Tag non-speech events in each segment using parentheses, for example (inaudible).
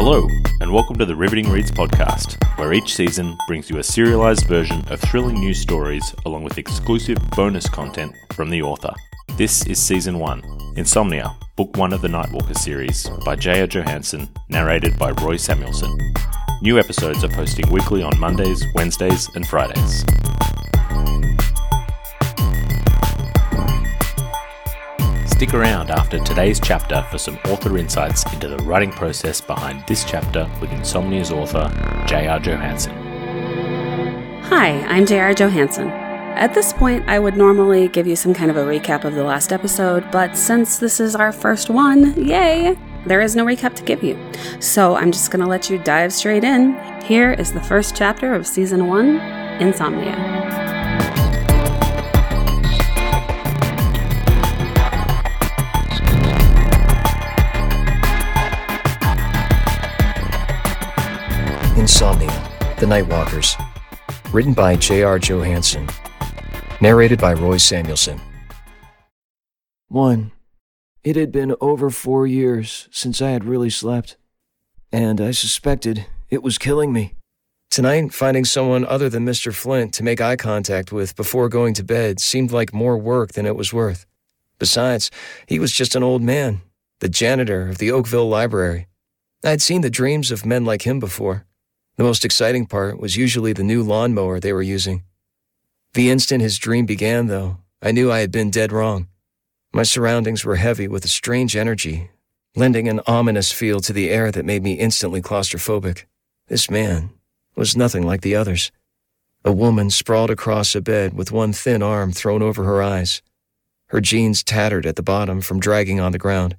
Hello, and welcome to the Riveting Reads podcast, where each season brings you a serialized version of thrilling news stories along with exclusive bonus content from the author. This is Season 1 Insomnia, Book 1 of the Nightwalker series by J.R. Johansson, narrated by Roy Samuelson. New episodes are posting weekly on Mondays, Wednesdays, and Fridays. Stick around after today's chapter for some author insights into the writing process behind this chapter with Insomnia's author, J.R. Johansson. Hi, I'm J.R. Johansson. At this point, I would normally give you some kind of a recap of the last episode, but since this is our first one, yay, there is no recap to give you. So I'm just going to let you dive straight in. Here is the first chapter of season one Insomnia. The Nightwalkers. Written by J.R. Johansson. Narrated by Roy Samuelson. 1. It had been over four years since I had really slept, and I suspected it was killing me. Tonight, finding someone other than Mr. Flint to make eye contact with before going to bed seemed like more work than it was worth. Besides, he was just an old man, the janitor of the Oakville Library. I had seen the dreams of men like him before. The most exciting part was usually the new lawnmower they were using. The instant his dream began, though, I knew I had been dead wrong. My surroundings were heavy with a strange energy, lending an ominous feel to the air that made me instantly claustrophobic. This man was nothing like the others. A woman sprawled across a bed with one thin arm thrown over her eyes, her jeans tattered at the bottom from dragging on the ground.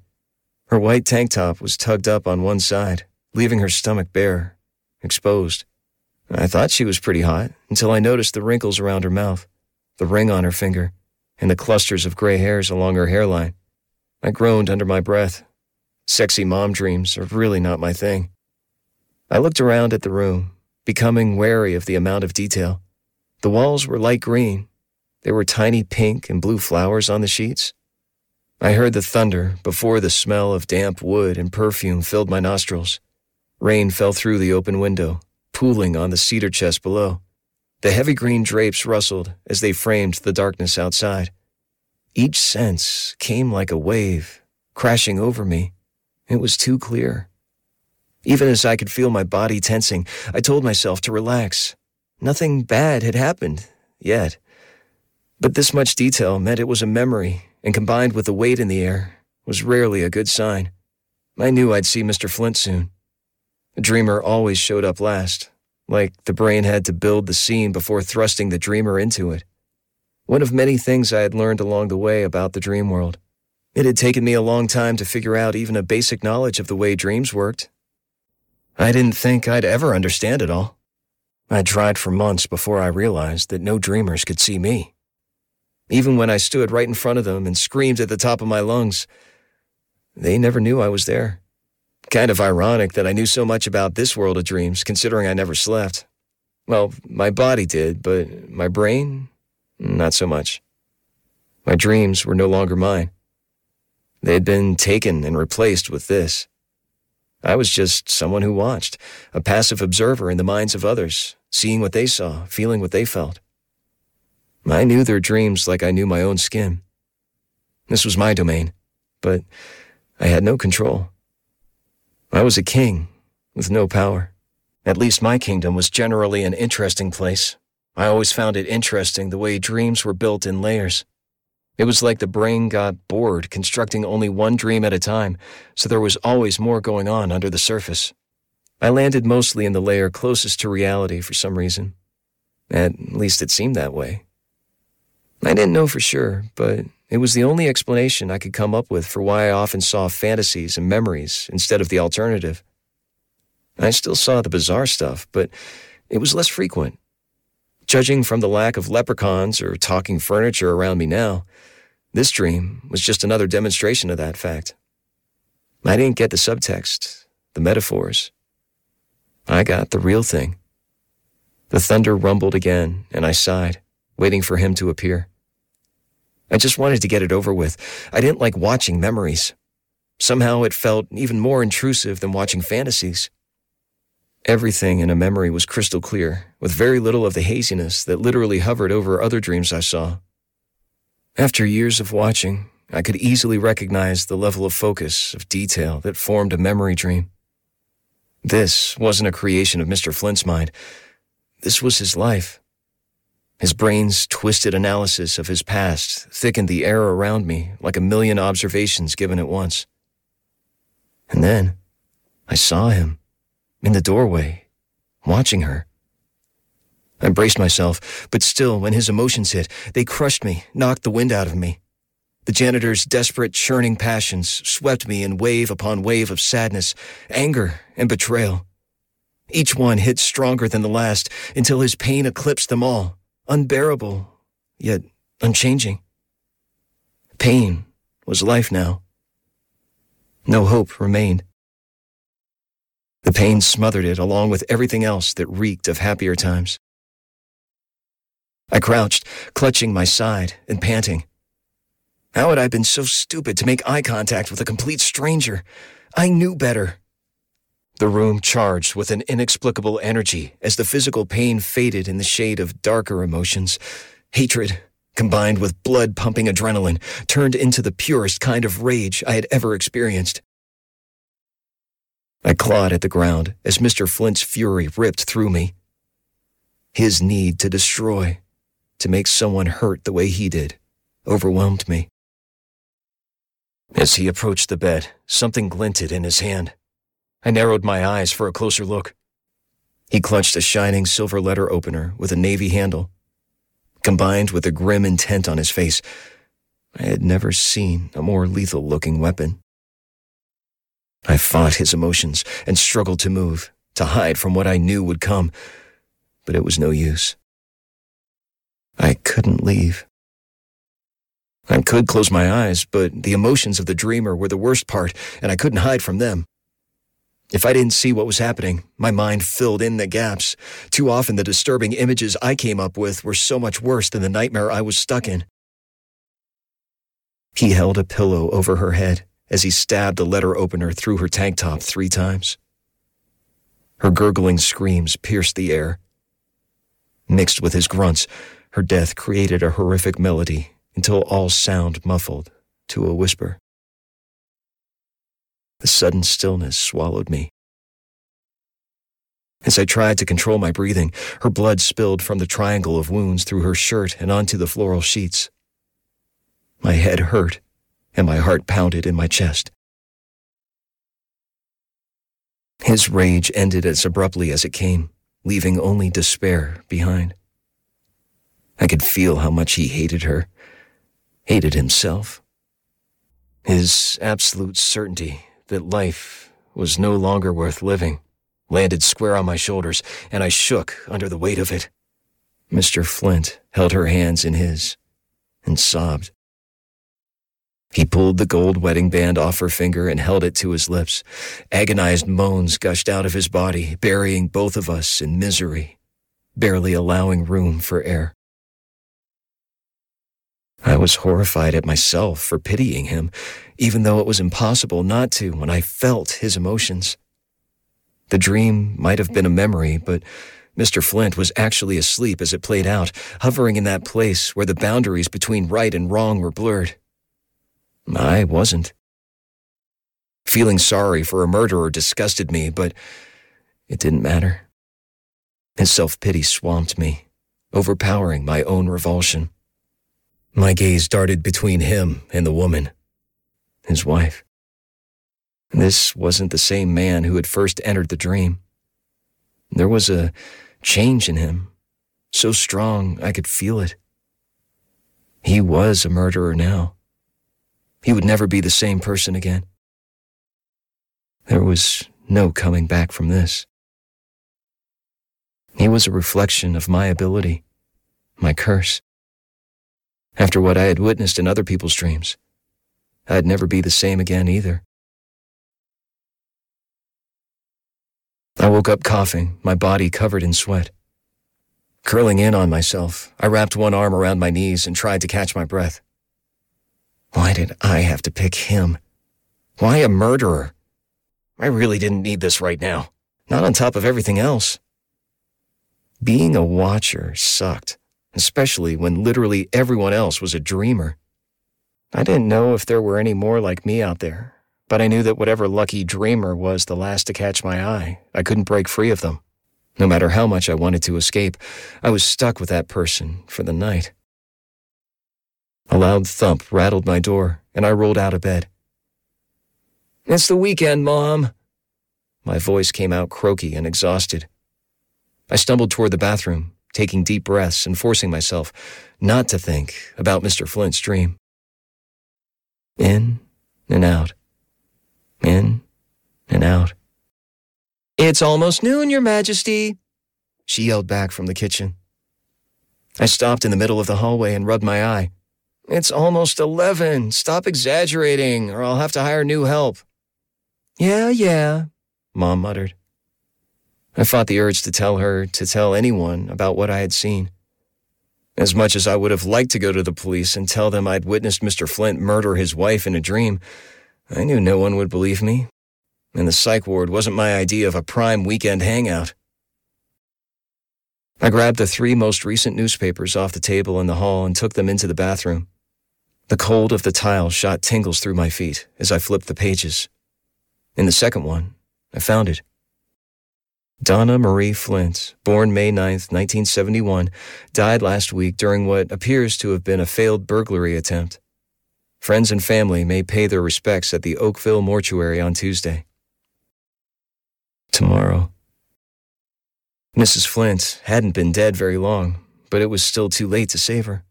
Her white tank top was tugged up on one side, leaving her stomach bare exposed. I thought she was pretty hot until I noticed the wrinkles around her mouth, the ring on her finger, and the clusters of gray hairs along her hairline. I groaned under my breath. Sexy mom dreams are really not my thing. I looked around at the room, becoming wary of the amount of detail. The walls were light green. There were tiny pink and blue flowers on the sheets. I heard the thunder before the smell of damp wood and perfume filled my nostrils. Rain fell through the open window, pooling on the cedar chest below. The heavy green drapes rustled as they framed the darkness outside. Each sense came like a wave, crashing over me. It was too clear. Even as I could feel my body tensing, I told myself to relax. Nothing bad had happened, yet. But this much detail meant it was a memory, and combined with the weight in the air, was rarely a good sign. I knew I'd see Mr. Flint soon. Dreamer always showed up last, like the brain had to build the scene before thrusting the dreamer into it. One of many things I had learned along the way about the dream world. It had taken me a long time to figure out even a basic knowledge of the way dreams worked. I didn't think I'd ever understand it all. I tried for months before I realized that no dreamers could see me. Even when I stood right in front of them and screamed at the top of my lungs, they never knew I was there. Kind of ironic that I knew so much about this world of dreams, considering I never slept. Well, my body did, but my brain, not so much. My dreams were no longer mine. They had been taken and replaced with this. I was just someone who watched, a passive observer in the minds of others, seeing what they saw, feeling what they felt. I knew their dreams like I knew my own skin. This was my domain, but I had no control. I was a king with no power. At least my kingdom was generally an interesting place. I always found it interesting the way dreams were built in layers. It was like the brain got bored constructing only one dream at a time, so there was always more going on under the surface. I landed mostly in the layer closest to reality for some reason. At least it seemed that way. I didn't know for sure, but it was the only explanation I could come up with for why I often saw fantasies and memories instead of the alternative. I still saw the bizarre stuff, but it was less frequent. Judging from the lack of leprechauns or talking furniture around me now, this dream was just another demonstration of that fact. I didn't get the subtext, the metaphors. I got the real thing. The thunder rumbled again, and I sighed, waiting for him to appear. I just wanted to get it over with. I didn't like watching memories. Somehow it felt even more intrusive than watching fantasies. Everything in a memory was crystal clear, with very little of the haziness that literally hovered over other dreams I saw. After years of watching, I could easily recognize the level of focus, of detail that formed a memory dream. This wasn't a creation of Mr. Flint's mind. This was his life. His brain's twisted analysis of his past thickened the air around me like a million observations given at once. And then I saw him in the doorway, watching her. I braced myself, but still, when his emotions hit, they crushed me, knocked the wind out of me. The janitor's desperate, churning passions swept me in wave upon wave of sadness, anger, and betrayal. Each one hit stronger than the last until his pain eclipsed them all, unbearable, yet unchanging. Pain was life now. No hope remained. The pain smothered it along with everything else that reeked of happier times. I crouched, clutching my side and panting. How had I been so stupid to make eye contact with a complete stranger? I knew better. The room charged with an inexplicable energy as the physical pain faded in the shade of darker emotions. Hatred, combined with blood pumping adrenaline, turned into the purest kind of rage I had ever experienced. I clawed at the ground as Mr. Flint's fury ripped through me. His need to destroy, to make someone hurt the way he did, overwhelmed me. As he approached the bed, something glinted in his hand. I narrowed my eyes for a closer look. He clutched a shining silver letter opener with a navy handle. Combined with the grim intent on his face, I had never seen a more lethal looking weapon. I fought his emotions and struggled to move, to hide from what I knew would come, but it was no use. I couldn't leave. I could close my eyes, but the emotions of the dreamer were the worst part, and I couldn't hide from them. If I didn't see what was happening, my mind filled in the gaps. Too often, the disturbing images I came up with were so much worse than the nightmare I was stuck in. He held a pillow over her head as he stabbed the letter opener through her tank top three times. Her gurgling screams pierced the air. Mixed with his grunts, her death created a horrific melody until all sound muffled to a whisper. The sudden stillness swallowed me. As I tried to control my breathing, her blood spilled from the triangle of wounds through her shirt and onto the floral sheets. My head hurt and my heart pounded in my chest. His rage ended as abruptly as it came, leaving only despair behind. I could feel how much he hated her, hated himself. His absolute certainty that life was no longer worth living landed square on my shoulders, and I shook under the weight of it. Mr. Flint held her hands in his and sobbed. He pulled the gold wedding band off her finger and held it to his lips. Agonized moans gushed out of his body, burying both of us in misery, barely allowing room for air. I was horrified at myself for pitying him, even though it was impossible not to when I felt his emotions. The dream might have been a memory, but Mr. Flint was actually asleep as it played out, hovering in that place where the boundaries between right and wrong were blurred. I wasn't. Feeling sorry for a murderer disgusted me, but it didn't matter. His self pity swamped me, overpowering my own revulsion. My gaze darted between him and the woman, his wife. This wasn't the same man who had first entered the dream. There was a change in him, so strong I could feel it. He was a murderer now. He would never be the same person again. There was no coming back from this. He was a reflection of my ability, my curse. After what I had witnessed in other people's dreams, I'd never be the same again either. I woke up coughing, my body covered in sweat. Curling in on myself, I wrapped one arm around my knees and tried to catch my breath. Why did I have to pick him? Why a murderer? I really didn't need this right now, not on top of everything else. Being a watcher sucked, especially when literally everyone else was a dreamer. I didn't know if there were any more like me out there, but I knew that whatever lucky dreamer was the last to catch my eye, I couldn't break free of them. No matter how much I wanted to escape, I was stuck with that person for the night. A loud thump rattled my door, and I rolled out of bed. It's the weekend, Mom. My voice came out croaky and exhausted. I stumbled toward the bathroom, taking deep breaths and forcing myself not to think about Mr. Flint's dream. In and out. In and out. It's almost noon, Your Majesty, she yelled back from the kitchen. I stopped in the middle of the hallway and rubbed my eye. It's almost 11. Stop exaggerating, or I'll have to hire new help. Yeah, yeah, Mom muttered. I fought the urge to tell her to tell anyone about what I had seen. As much as I would have liked to go to the police and tell them I'd witnessed Mr. Flint murder his wife in a dream, I knew no one would believe me and the psych ward wasn't my idea of a prime weekend hangout. I grabbed the three most recent newspapers off the table in the hall and took them into the bathroom. The cold of the tile shot tingles through my feet as I flipped the pages. In the second one, I found it. Donna Marie Flint, born May 9, 1971, died last week during what appears to have been a failed burglary attempt. Friends and family may pay their respects at the Oakville mortuary on Tuesday tomorrow. Mrs. Flint hadn't been dead very long, but it was still too late to save her.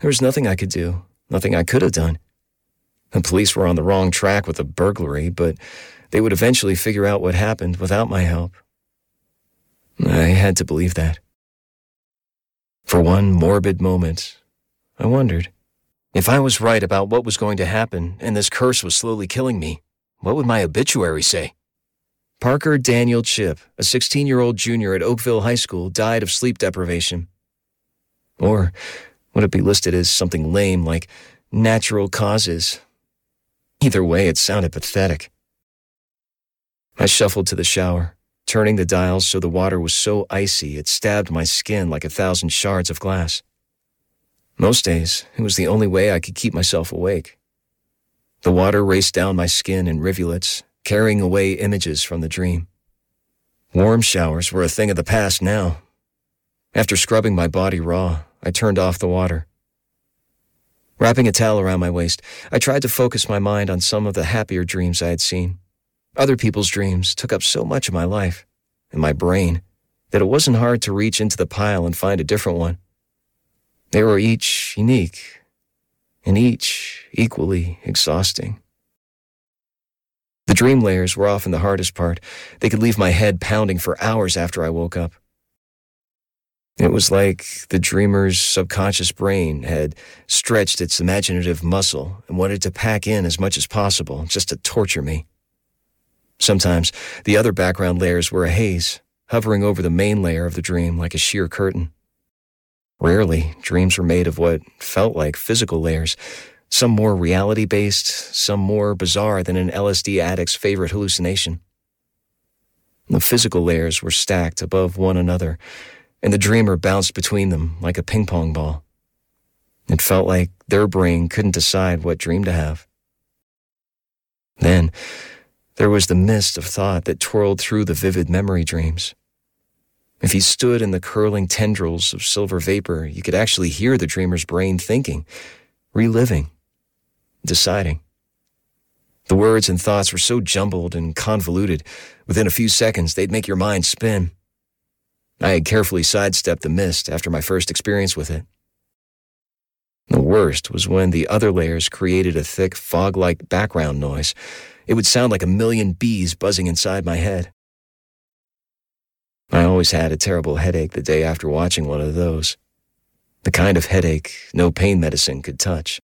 There was nothing I could do, nothing I could have done. The police were on the wrong track with the burglary, but they would eventually figure out what happened without my help. I had to believe that. For one morbid moment, I wondered if I was right about what was going to happen and this curse was slowly killing me, what would my obituary say? Parker Daniel Chipp, a 16 year old junior at Oakville High School, died of sleep deprivation. Or would it be listed as something lame like natural causes? Either way, it sounded pathetic. I shuffled to the shower, turning the dials so the water was so icy it stabbed my skin like a thousand shards of glass. Most days, it was the only way I could keep myself awake. The water raced down my skin in rivulets, carrying away images from the dream. Warm showers were a thing of the past now. After scrubbing my body raw, I turned off the water. Wrapping a towel around my waist, I tried to focus my mind on some of the happier dreams I had seen. Other people's dreams took up so much of my life and my brain that it wasn't hard to reach into the pile and find a different one. They were each unique and each equally exhausting. The dream layers were often the hardest part. They could leave my head pounding for hours after I woke up. It was like the dreamer's subconscious brain had stretched its imaginative muscle and wanted to pack in as much as possible just to torture me. Sometimes the other background layers were a haze, hovering over the main layer of the dream like a sheer curtain. Rarely, dreams were made of what felt like physical layers, some more reality based, some more bizarre than an LSD addict's favorite hallucination. The physical layers were stacked above one another, and the dreamer bounced between them like a ping pong ball. It felt like their brain couldn't decide what dream to have. Then, there was the mist of thought that twirled through the vivid memory dreams. If he stood in the curling tendrils of silver vapor, you could actually hear the dreamer's brain thinking, reliving deciding. The words and thoughts were so jumbled and convoluted, within a few seconds they'd make your mind spin. I had carefully sidestepped the mist after my first experience with it. The worst was when the other layers created a thick, fog like background noise. It would sound like a million bees buzzing inside my head. I always had a terrible headache the day after watching one of those. The kind of headache no pain medicine could touch.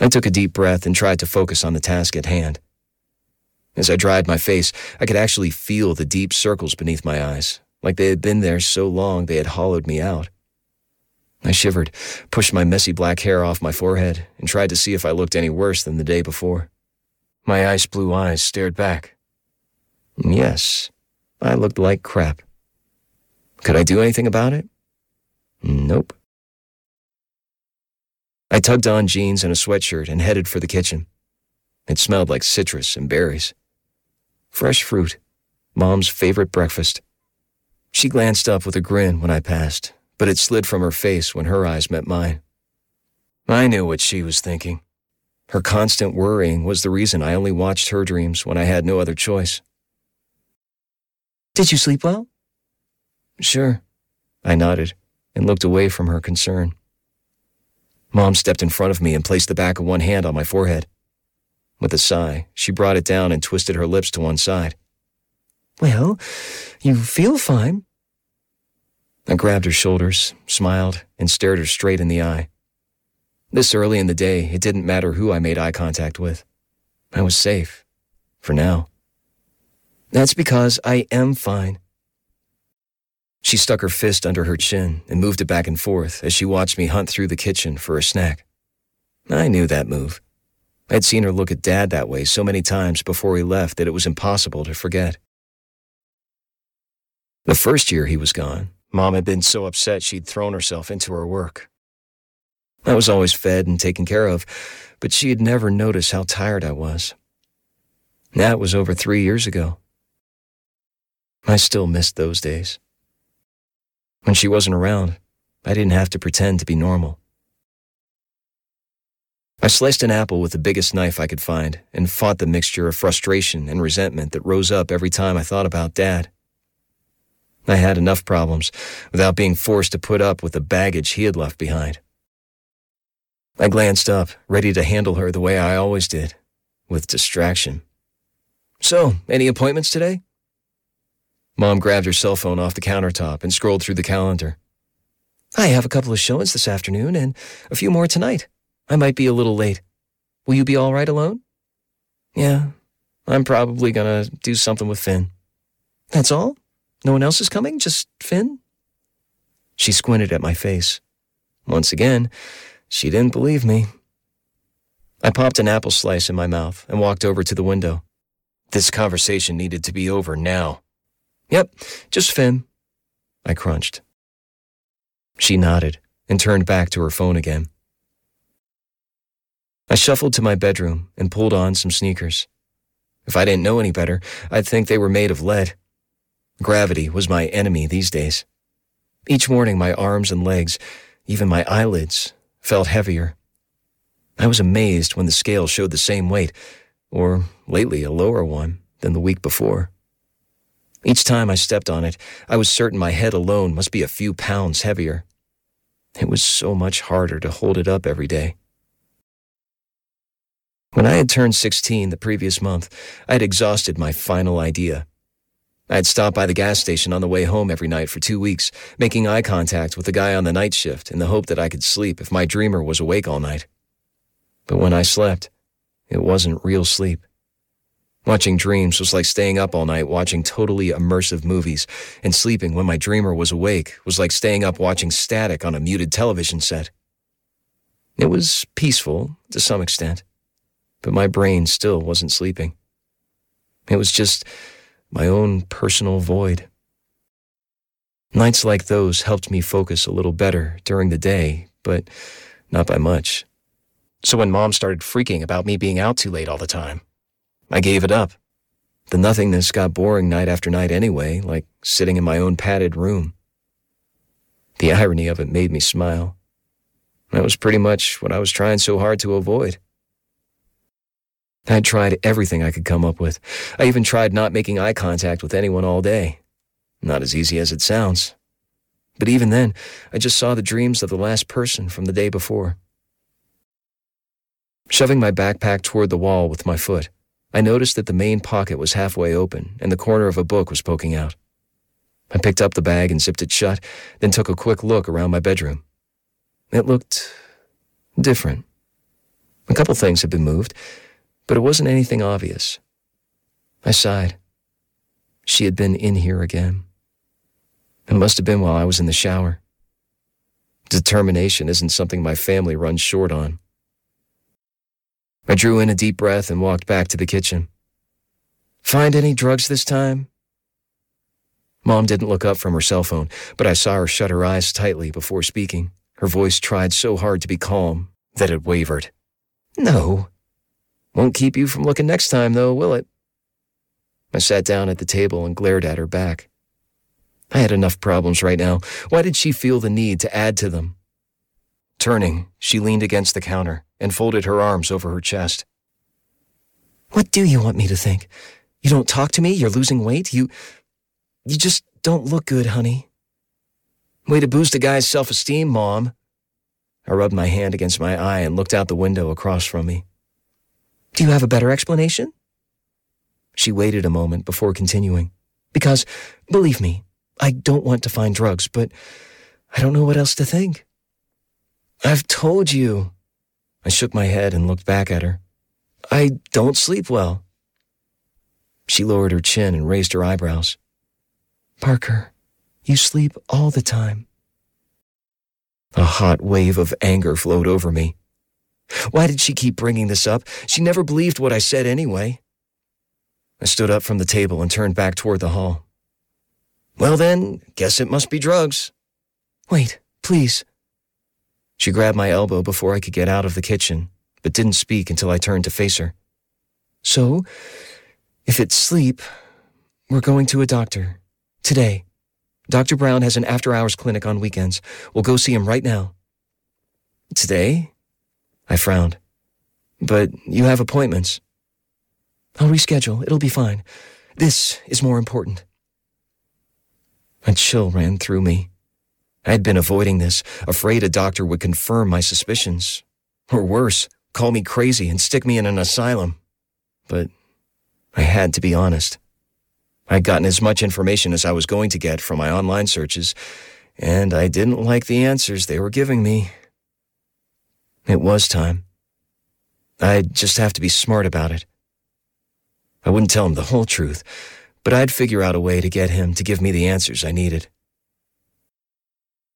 I took a deep breath and tried to focus on the task at hand. As I dried my face, I could actually feel the deep circles beneath my eyes, like they had been there so long they had hollowed me out. I shivered, pushed my messy black hair off my forehead, and tried to see if I looked any worse than the day before. My ice blue eyes stared back. Yes, I looked like crap. Could I do anything about it? Nope. I tugged on jeans and a sweatshirt and headed for the kitchen. It smelled like citrus and berries. Fresh fruit, Mom's favorite breakfast. She glanced up with a grin when I passed, but it slid from her face when her eyes met mine. I knew what she was thinking. Her constant worrying was the reason I only watched her dreams when I had no other choice. Did you sleep well? Sure. I nodded and looked away from her concern. Mom stepped in front of me and placed the back of one hand on my forehead. With a sigh, she brought it down and twisted her lips to one side. Well, you feel fine. I grabbed her shoulders, smiled, and stared her straight in the eye. This early in the day, it didn't matter who I made eye contact with. I was safe. For now. That's because I am fine. She stuck her fist under her chin and moved it back and forth as she watched me hunt through the kitchen for a snack. I knew that move. I'd seen her look at Dad that way so many times before he left that it was impossible to forget. The first year he was gone, Mom had been so upset she'd thrown herself into her work. I was always fed and taken care of, but she had never noticed how tired I was. That was over three years ago. I still missed those days. When she wasn't around, I didn't have to pretend to be normal. I sliced an apple with the biggest knife I could find and fought the mixture of frustration and resentment that rose up every time I thought about Dad. I had enough problems without being forced to put up with the baggage he had left behind. I glanced up, ready to handle her the way I always did, with distraction. So, any appointments today? Mom grabbed her cell phone off the countertop and scrolled through the calendar. I have a couple of showings this afternoon and a few more tonight. I might be a little late. Will you be all right alone? Yeah, I'm probably gonna do something with Finn. That's all? No one else is coming? Just Finn? She squinted at my face. Once again, she didn't believe me. I popped an apple slice in my mouth and walked over to the window. This conversation needed to be over now. Yep, just Finn. I crunched. She nodded and turned back to her phone again. I shuffled to my bedroom and pulled on some sneakers. If I didn't know any better, I'd think they were made of lead. Gravity was my enemy these days. Each morning, my arms and legs, even my eyelids, felt heavier. I was amazed when the scale showed the same weight, or lately a lower one, than the week before. Each time I stepped on it, I was certain my head alone must be a few pounds heavier. It was so much harder to hold it up every day. When I had turned 16 the previous month, I had exhausted my final idea. I had stopped by the gas station on the way home every night for two weeks, making eye contact with the guy on the night shift in the hope that I could sleep if my dreamer was awake all night. But when I slept, it wasn't real sleep. Watching dreams was like staying up all night watching totally immersive movies, and sleeping when my dreamer was awake was like staying up watching static on a muted television set. It was peaceful to some extent, but my brain still wasn't sleeping. It was just my own personal void. Nights like those helped me focus a little better during the day, but not by much. So when mom started freaking about me being out too late all the time, I gave it up. The nothingness got boring night after night anyway, like sitting in my own padded room. The irony of it made me smile. That was pretty much what I was trying so hard to avoid. I'd tried everything I could come up with. I even tried not making eye contact with anyone all day. Not as easy as it sounds. But even then, I just saw the dreams of the last person from the day before. Shoving my backpack toward the wall with my foot, I noticed that the main pocket was halfway open and the corner of a book was poking out. I picked up the bag and zipped it shut, then took a quick look around my bedroom. It looked different. A couple things had been moved, but it wasn't anything obvious. I sighed. She had been in here again. It must have been while I was in the shower. Determination isn't something my family runs short on. I drew in a deep breath and walked back to the kitchen. Find any drugs this time? Mom didn't look up from her cell phone, but I saw her shut her eyes tightly before speaking. Her voice tried so hard to be calm that it wavered. No. Won't keep you from looking next time, though, will it? I sat down at the table and glared at her back. I had enough problems right now. Why did she feel the need to add to them? Turning, she leaned against the counter and folded her arms over her chest. What do you want me to think? You don't talk to me? You're losing weight? You. You just don't look good, honey. Way to boost a guy's self esteem, Mom. I rubbed my hand against my eye and looked out the window across from me. Do you have a better explanation? She waited a moment before continuing. Because, believe me, I don't want to find drugs, but I don't know what else to think. I've told you. I shook my head and looked back at her. I don't sleep well. She lowered her chin and raised her eyebrows. Parker, you sleep all the time. A hot wave of anger flowed over me. Why did she keep bringing this up? She never believed what I said anyway. I stood up from the table and turned back toward the hall. Well, then, guess it must be drugs. Wait, please. She grabbed my elbow before I could get out of the kitchen, but didn't speak until I turned to face her. So, if it's sleep, we're going to a doctor. Today. Dr. Brown has an after hours clinic on weekends. We'll go see him right now. Today? I frowned. But you have appointments. I'll reschedule. It'll be fine. This is more important. A chill ran through me. I'd been avoiding this, afraid a doctor would confirm my suspicions. Or worse, call me crazy and stick me in an asylum. But I had to be honest. I'd gotten as much information as I was going to get from my online searches, and I didn't like the answers they were giving me. It was time. I'd just have to be smart about it. I wouldn't tell him the whole truth, but I'd figure out a way to get him to give me the answers I needed.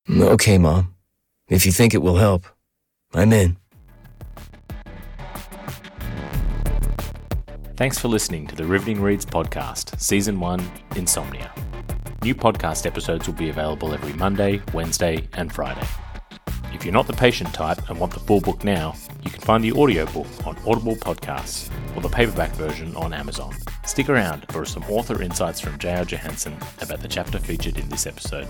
Okay, Mom. If you think it will help, I'm in. Thanks for listening to the Riveting Reads podcast, Season 1 Insomnia. New podcast episodes will be available every Monday, Wednesday, and Friday. If you're not the patient type and want the full book now, you can find the audiobook on Audible Podcasts or the paperback version on Amazon. Stick around for some author insights from J.R. Johansson about the chapter featured in this episode.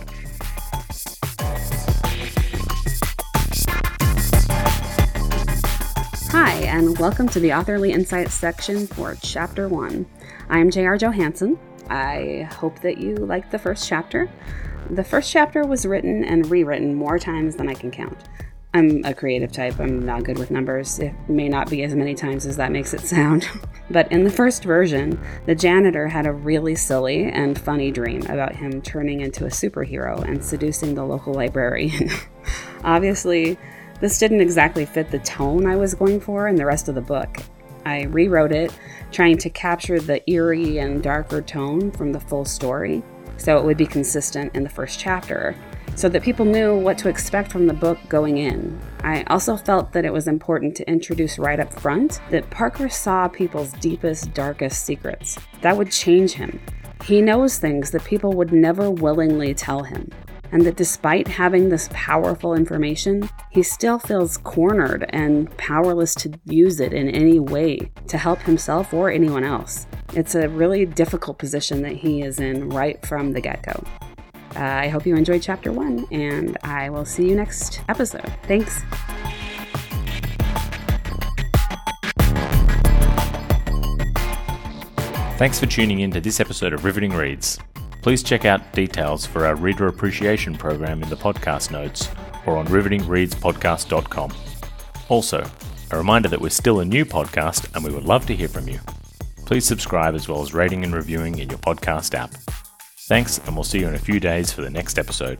Hi, and welcome to the Authorly Insights section for Chapter 1. I'm J.R. Johansson. I hope that you liked the first chapter. The first chapter was written and rewritten more times than I can count. I'm a creative type, I'm not good with numbers. It may not be as many times as that makes it sound. (laughs) but in the first version, the janitor had a really silly and funny dream about him turning into a superhero and seducing the local librarian. (laughs) Obviously, this didn't exactly fit the tone I was going for in the rest of the book. I rewrote it, trying to capture the eerie and darker tone from the full story, so it would be consistent in the first chapter, so that people knew what to expect from the book going in. I also felt that it was important to introduce right up front that Parker saw people's deepest, darkest secrets. That would change him. He knows things that people would never willingly tell him and that despite having this powerful information, he still feels cornered and powerless to use it in any way to help himself or anyone else. It's a really difficult position that he is in right from the get go. Uh, I hope you enjoyed chapter one, and I will see you next episode. Thanks. Thanks for tuning in to this episode of Riveting Reads. Please check out details for our reader appreciation program in the podcast notes or on rivetingreadspodcast.com. Also, a reminder that we're still a new podcast and we would love to hear from you. Please subscribe as well as rating and reviewing in your podcast app. Thanks, and we'll see you in a few days for the next episode.